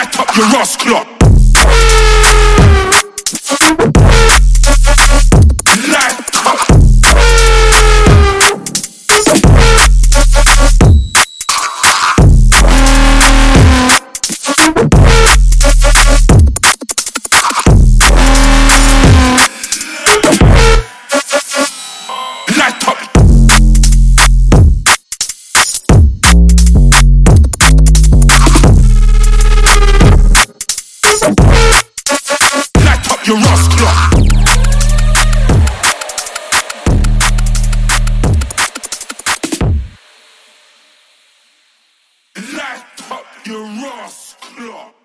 light up your ass clock. you rust. Light up your rust clock.